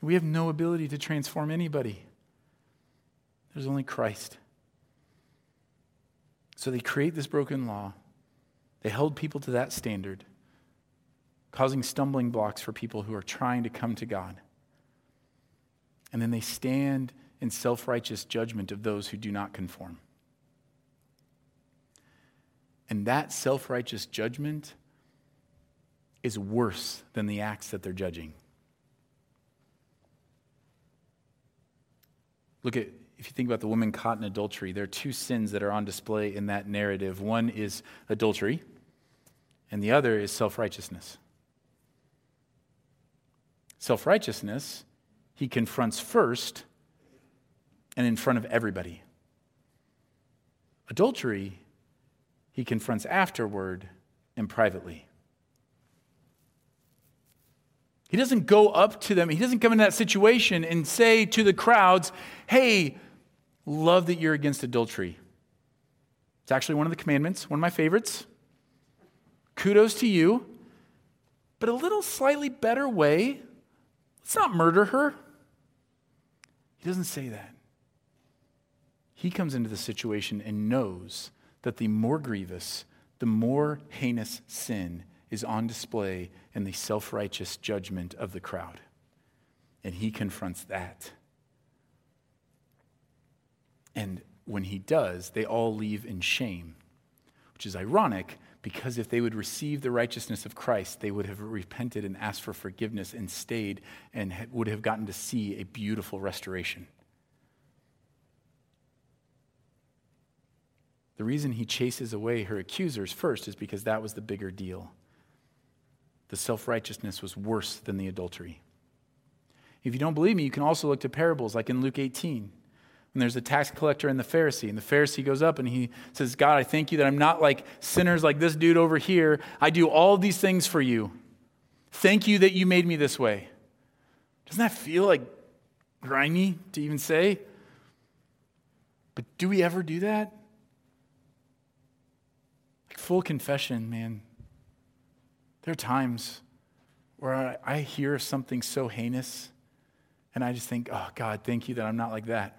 We have no ability to transform anybody. There's only Christ. So they create this broken law. They held people to that standard, causing stumbling blocks for people who are trying to come to God. And then they stand in self righteous judgment of those who do not conform. And that self righteous judgment is worse than the acts that they're judging. Look at, if you think about the woman caught in adultery, there are two sins that are on display in that narrative. One is adultery, and the other is self righteousness. Self righteousness, he confronts first and in front of everybody. Adultery, he confronts afterward and privately. He doesn't go up to them, he doesn't come into that situation and say to the crowds, Hey, love that you're against adultery. It's actually one of the commandments, one of my favorites. Kudos to you. But a little slightly better way, let's not murder her. He doesn't say that. He comes into the situation and knows that the more grievous, the more heinous sin is on display in the self righteous judgment of the crowd. And he confronts that. And when he does, they all leave in shame, which is ironic because if they would receive the righteousness of Christ, they would have repented and asked for forgiveness and stayed and would have gotten to see a beautiful restoration. The reason he chases away her accusers first is because that was the bigger deal. The self righteousness was worse than the adultery. If you don't believe me, you can also look to parables like in Luke 18. When there's a tax collector and the Pharisee, and the Pharisee goes up and he says, God, I thank you that I'm not like sinners like this dude over here. I do all these things for you. Thank you that you made me this way. Doesn't that feel like grimy to even say? But do we ever do that? Full confession, man, there are times where I, I hear something so heinous and I just think, oh, God, thank you that I'm not like that.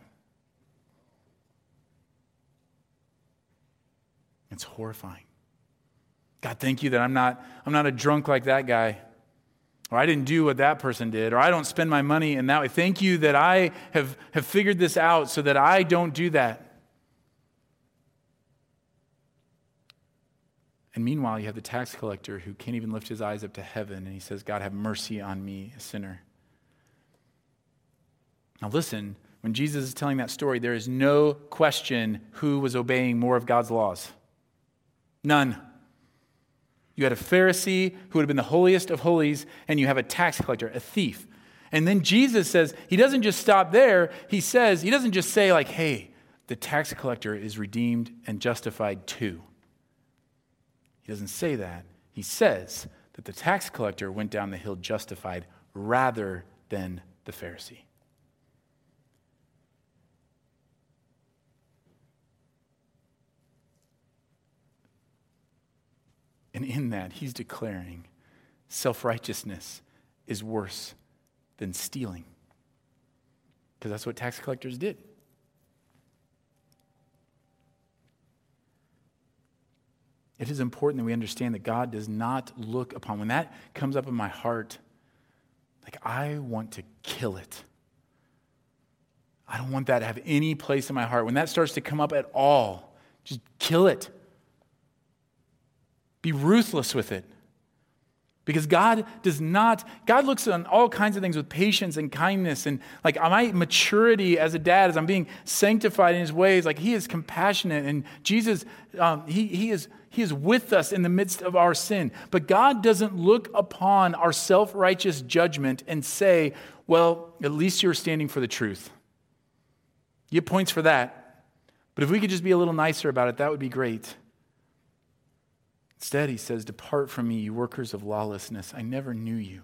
It's horrifying. God, thank you that I'm not, I'm not a drunk like that guy. or I didn't do what that person did, or I don't spend my money in that way. Thank you that I have, have figured this out so that I don't do that. And meanwhile, you have the tax collector who can't even lift his eyes up to heaven, and he says, God, have mercy on me, a sinner. Now, listen, when Jesus is telling that story, there is no question who was obeying more of God's laws. None. You had a Pharisee who would have been the holiest of holies, and you have a tax collector, a thief. And then Jesus says, he doesn't just stop there. He says, he doesn't just say, like, hey, the tax collector is redeemed and justified too. He doesn't say that. He says that the tax collector went down the hill justified rather than the Pharisee. And in that, he's declaring self righteousness is worse than stealing. Because that's what tax collectors did. It is important that we understand that God does not look upon, when that comes up in my heart, like I want to kill it. I don't want that to have any place in my heart. When that starts to come up at all, just kill it. Be ruthless with it. Because God does not, God looks on all kinds of things with patience and kindness. And like my maturity as a dad, as I'm being sanctified in his ways, like he is compassionate. And Jesus, um, he, he, is, he is with us in the midst of our sin. But God doesn't look upon our self righteous judgment and say, well, at least you're standing for the truth. You get points for that. But if we could just be a little nicer about it, that would be great. Instead, he says, Depart from me, you workers of lawlessness. I never knew you.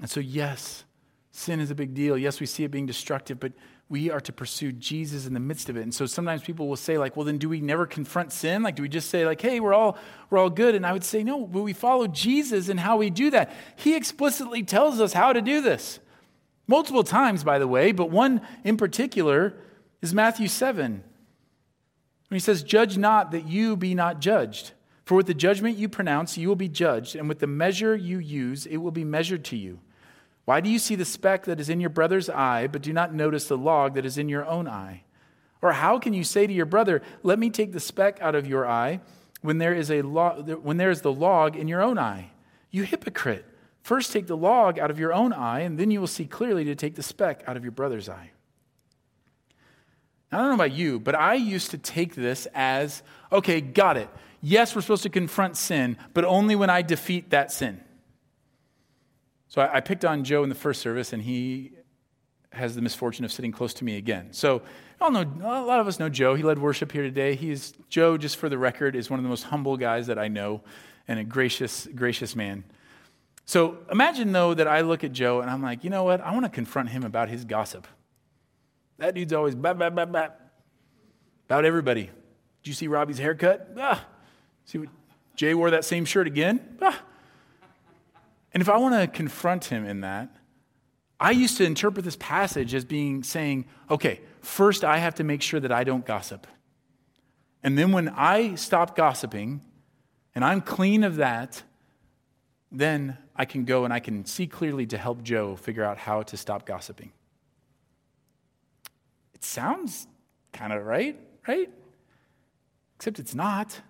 And so, yes, sin is a big deal. Yes, we see it being destructive, but we are to pursue Jesus in the midst of it. And so sometimes people will say, like, well, then do we never confront sin? Like, do we just say, like, hey, we're all we're all good? And I would say, no, but we follow Jesus and how we do that. He explicitly tells us how to do this. Multiple times, by the way, but one in particular is Matthew 7. When he says, Judge not that you be not judged. For with the judgment you pronounce, you will be judged, and with the measure you use, it will be measured to you. Why do you see the speck that is in your brother's eye, but do not notice the log that is in your own eye? Or how can you say to your brother, Let me take the speck out of your eye, when there is, a log, when there is the log in your own eye? You hypocrite! First take the log out of your own eye, and then you will see clearly to take the speck out of your brother's eye. I don't know about you, but I used to take this as okay, got it. Yes, we're supposed to confront sin, but only when I defeat that sin. So I, I picked on Joe in the first service, and he has the misfortune of sitting close to me again. So I know a lot of us know Joe. He led worship here today. He is Joe, just for the record, is one of the most humble guys that I know, and a gracious, gracious man. So imagine though that I look at Joe and I'm like, you know what? I want to confront him about his gossip. That dude's always bap, bap, bap, bap. About everybody. Did you see Robbie's haircut? Ah. See what Jay wore that same shirt again? Ah. And if I want to confront him in that, I used to interpret this passage as being saying, okay, first I have to make sure that I don't gossip. And then when I stop gossiping and I'm clean of that, then I can go and I can see clearly to help Joe figure out how to stop gossiping. It sounds kind of right, right? Except it's not.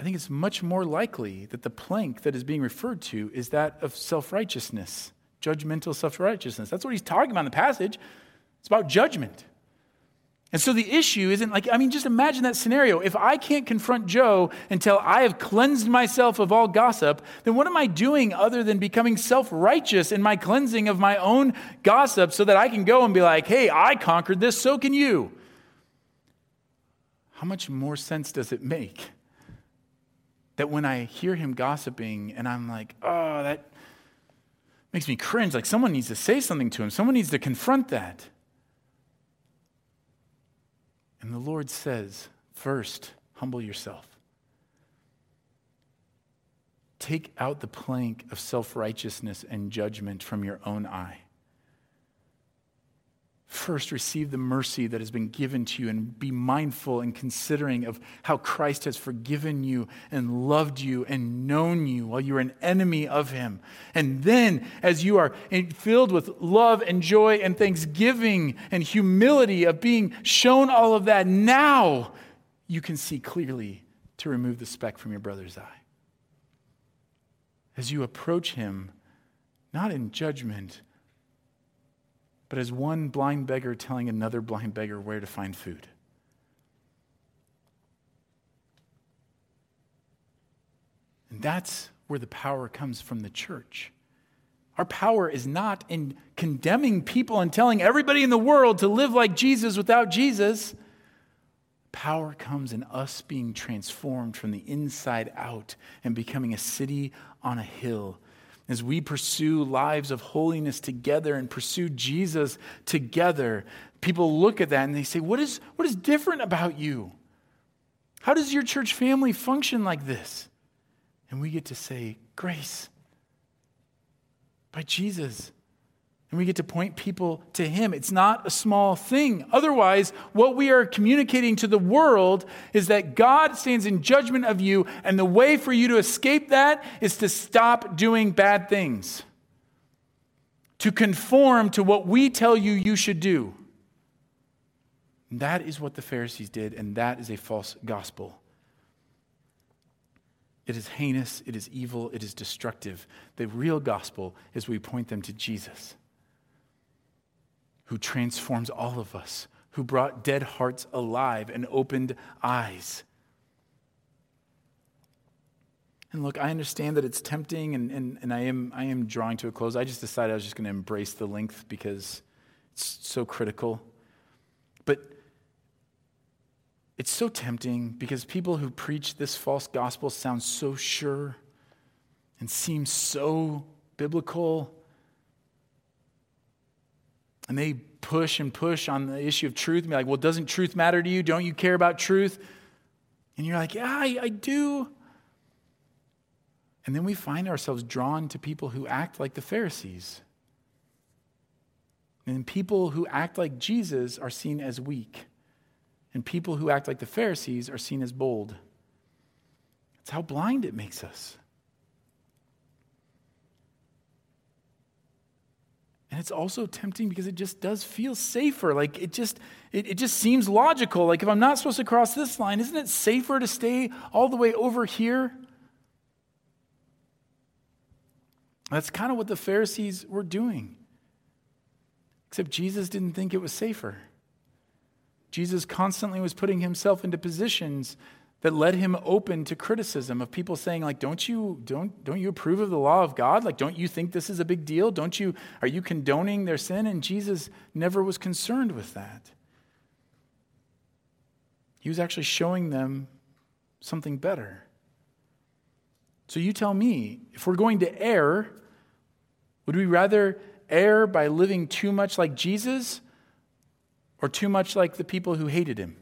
I think it's much more likely that the plank that is being referred to is that of self righteousness, judgmental self righteousness. That's what he's talking about in the passage. It's about judgment. And so the issue isn't like, I mean, just imagine that scenario. If I can't confront Joe until I have cleansed myself of all gossip, then what am I doing other than becoming self righteous in my cleansing of my own gossip so that I can go and be like, hey, I conquered this, so can you? How much more sense does it make that when I hear him gossiping and I'm like, oh, that makes me cringe, like someone needs to say something to him, someone needs to confront that? And the Lord says, first, humble yourself. Take out the plank of self righteousness and judgment from your own eye. First receive the mercy that has been given to you and be mindful and considering of how Christ has forgiven you and loved you and known you while you were an enemy of him. And then, as you are filled with love and joy and thanksgiving and humility of being shown all of that, now you can see clearly to remove the speck from your brother's eye. As you approach him, not in judgment, but as one blind beggar telling another blind beggar where to find food. And that's where the power comes from the church. Our power is not in condemning people and telling everybody in the world to live like Jesus without Jesus. Power comes in us being transformed from the inside out and becoming a city on a hill as we pursue lives of holiness together and pursue Jesus together, people look at that and they say, What is, what is different about you? How does your church family function like this? And we get to say, Grace by Jesus. And we get to point people to Him. It's not a small thing. Otherwise, what we are communicating to the world is that God stands in judgment of you, and the way for you to escape that is to stop doing bad things, to conform to what we tell you you should do. And that is what the Pharisees did, and that is a false gospel. It is heinous, it is evil, it is destructive. The real gospel is we point them to Jesus who transforms all of us, who brought dead hearts alive and opened eyes. And look, I understand that it's tempting, and, and, and I, am, I am drawing to a close. I just decided I was just going to embrace the length because it's so critical. But it's so tempting because people who preach this false gospel sound so sure and seem so biblical and they push and push on the issue of truth and be like, well, doesn't truth matter to you? Don't you care about truth? And you're like, yeah, I, I do. And then we find ourselves drawn to people who act like the Pharisees. And people who act like Jesus are seen as weak. And people who act like the Pharisees are seen as bold. It's how blind it makes us. And it's also tempting because it just does feel safer. Like it just it, it just seems logical. Like if I'm not supposed to cross this line, isn't it safer to stay all the way over here? That's kind of what the Pharisees were doing. Except Jesus didn't think it was safer. Jesus constantly was putting himself into positions that led him open to criticism of people saying like don't you don't don't you approve of the law of god? Like don't you think this is a big deal? Don't you are you condoning their sin? And jesus never was concerned with that. He was actually showing them something better. So you tell me if we're going to err would we rather err by living too much like jesus or too much like the people who hated him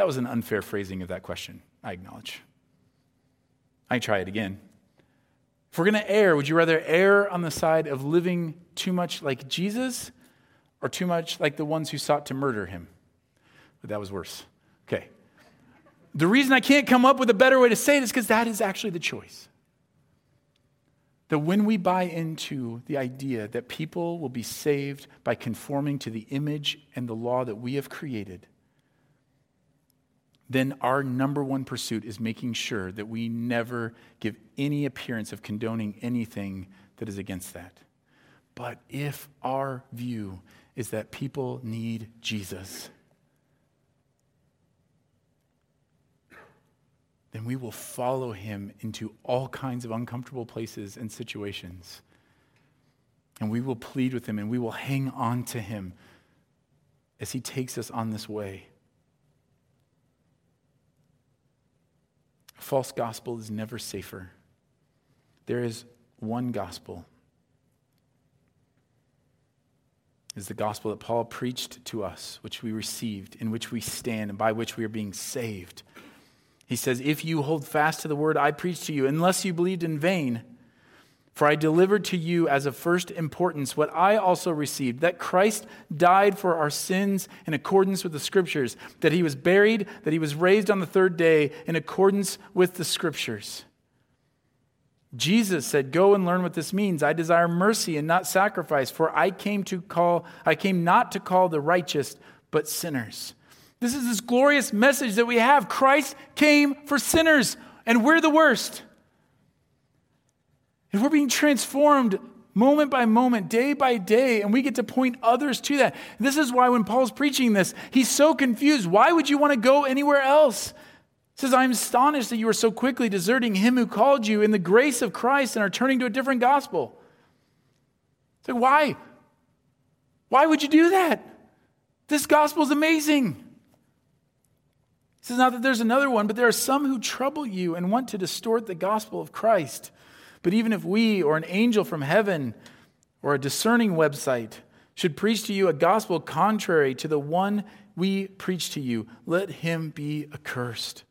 that was an unfair phrasing of that question, I acknowledge. I try it again. If we're going to err, would you rather err on the side of living too much like Jesus or too much like the ones who sought to murder him? But that was worse. Okay. The reason I can't come up with a better way to say it is because that is actually the choice. That when we buy into the idea that people will be saved by conforming to the image and the law that we have created, then our number one pursuit is making sure that we never give any appearance of condoning anything that is against that. But if our view is that people need Jesus, then we will follow him into all kinds of uncomfortable places and situations. And we will plead with him and we will hang on to him as he takes us on this way. False gospel is never safer. There is one gospel. Is the gospel that Paul preached to us, which we received, in which we stand, and by which we are being saved. He says, If you hold fast to the word I preached to you, unless you believed in vain, For I delivered to you as of first importance what I also received that Christ died for our sins in accordance with the Scriptures, that he was buried, that he was raised on the third day in accordance with the Scriptures. Jesus said, Go and learn what this means. I desire mercy and not sacrifice, for I came to call, I came not to call the righteous, but sinners. This is this glorious message that we have. Christ came for sinners, and we're the worst. And we're being transformed moment by moment, day by day, and we get to point others to that. This is why when Paul's preaching this, he's so confused. Why would you want to go anywhere else? He says, I'm astonished that you are so quickly deserting him who called you in the grace of Christ and are turning to a different gospel. It's why? Why would you do that? This gospel is amazing. He says, not that there's another one, but there are some who trouble you and want to distort the gospel of Christ. But even if we or an angel from heaven or a discerning website should preach to you a gospel contrary to the one we preach to you, let him be accursed.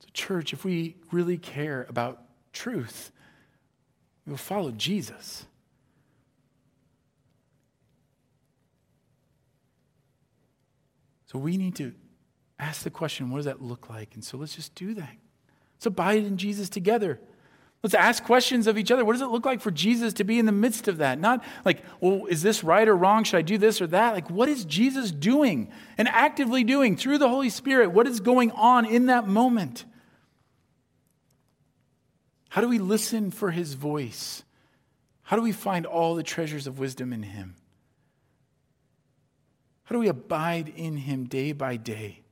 So, church, if we really care about truth, we will follow Jesus. So we need to ask the question what does that look like? And so let's just do that. Let's abide in Jesus together. Let's ask questions of each other. What does it look like for Jesus to be in the midst of that? Not like, well, is this right or wrong? Should I do this or that? Like, what is Jesus doing and actively doing through the Holy Spirit? What is going on in that moment? How do we listen for his voice? How do we find all the treasures of wisdom in him? How do we abide in him day by day?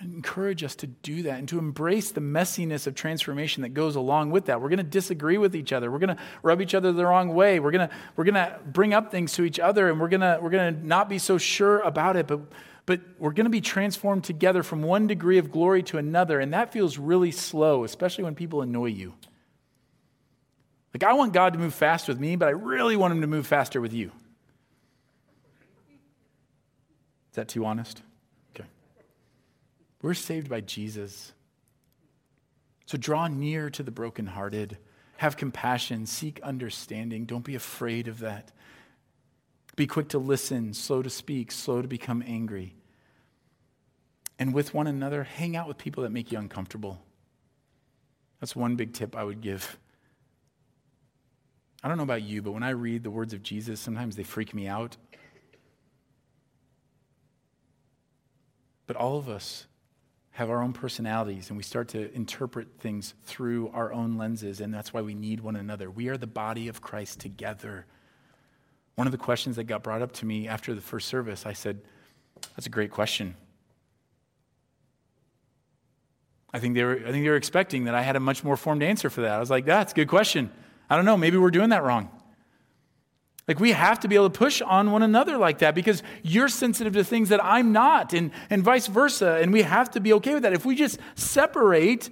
I encourage us to do that and to embrace the messiness of transformation that goes along with that. We're going to disagree with each other. We're going to rub each other the wrong way. We're going to, we're going to bring up things to each other and we're going to, we're going to not be so sure about it, but, but we're going to be transformed together from one degree of glory to another. And that feels really slow, especially when people annoy you. Like, I want God to move fast with me, but I really want Him to move faster with you. Is that too honest? We're saved by Jesus. So draw near to the brokenhearted. Have compassion. Seek understanding. Don't be afraid of that. Be quick to listen, slow to speak, slow to become angry. And with one another, hang out with people that make you uncomfortable. That's one big tip I would give. I don't know about you, but when I read the words of Jesus, sometimes they freak me out. But all of us have our own personalities and we start to interpret things through our own lenses, and that's why we need one another. We are the body of Christ together. One of the questions that got brought up to me after the first service, I said, That's a great question. I think they were, I think they were expecting that I had a much more formed answer for that. I was like, That's a good question. I don't know, maybe we're doing that wrong. Like, we have to be able to push on one another like that because you're sensitive to things that I'm not, and, and vice versa. And we have to be okay with that. If we just separate,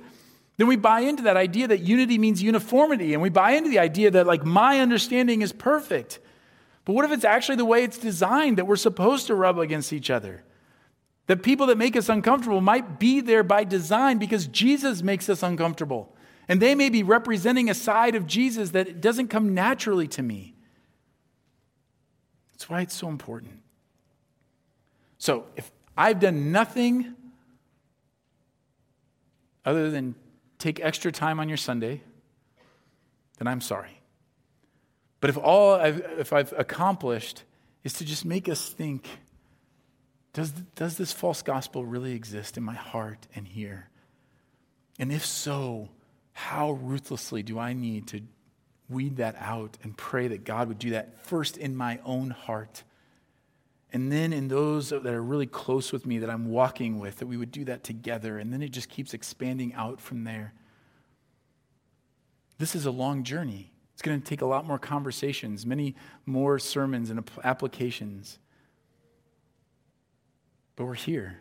then we buy into that idea that unity means uniformity, and we buy into the idea that, like, my understanding is perfect. But what if it's actually the way it's designed that we're supposed to rub against each other? That people that make us uncomfortable might be there by design because Jesus makes us uncomfortable. And they may be representing a side of Jesus that doesn't come naturally to me. That's why it's so important. So, if I've done nothing other than take extra time on your Sunday, then I'm sorry. But if all I've, if I've accomplished is to just make us think, does, does this false gospel really exist in my heart and here? And if so, how ruthlessly do I need to weed that out and pray that God would do that first in my own heart. And then in those that are really close with me that I'm walking with, that we would do that together. And then it just keeps expanding out from there. This is a long journey. It's going to take a lot more conversations, many more sermons and applications. But we're here.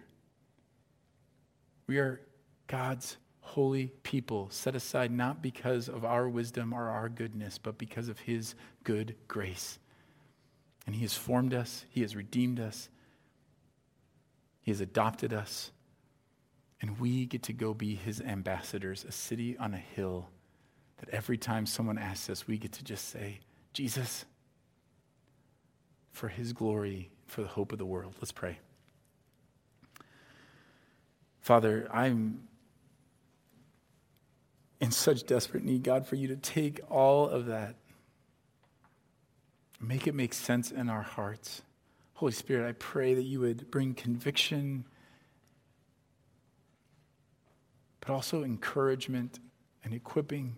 We are God's holy people, set aside not because of our wisdom or our goodness, but because of His good grace. And He has formed us, He has redeemed us, He has adopted us, And we get to go be his ambassadors, a city on a hill that every time someone asks us, we get to just say, Jesus, for his glory, for the hope of the world. Let's pray. Father, I'm in such desperate need, God, for you to take all of that, make it make sense in our hearts. Holy Spirit, I pray that you would bring conviction but also encouragement and equipping.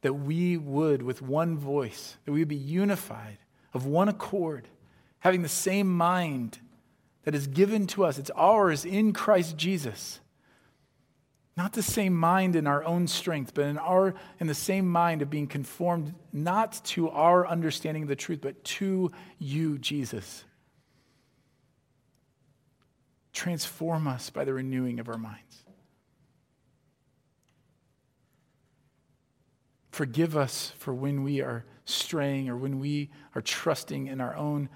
That we would, with one voice, that we would be unified, of one accord, having the same mind that is given to us. It's ours in Christ Jesus. Not the same mind in our own strength, but in, our, in the same mind of being conformed not to our understanding of the truth, but to you, Jesus. Transform us by the renewing of our minds. Forgive us for when we are straying or when we are trusting in our own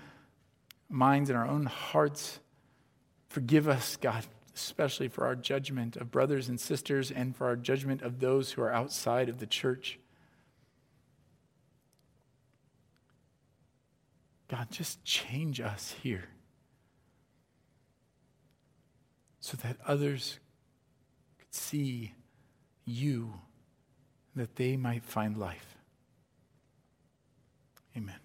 minds and our own hearts. Forgive us, God, especially for our judgment of brothers and sisters and for our judgment of those who are outside of the church. God, just change us here so that others could see you that they might find life. Amen.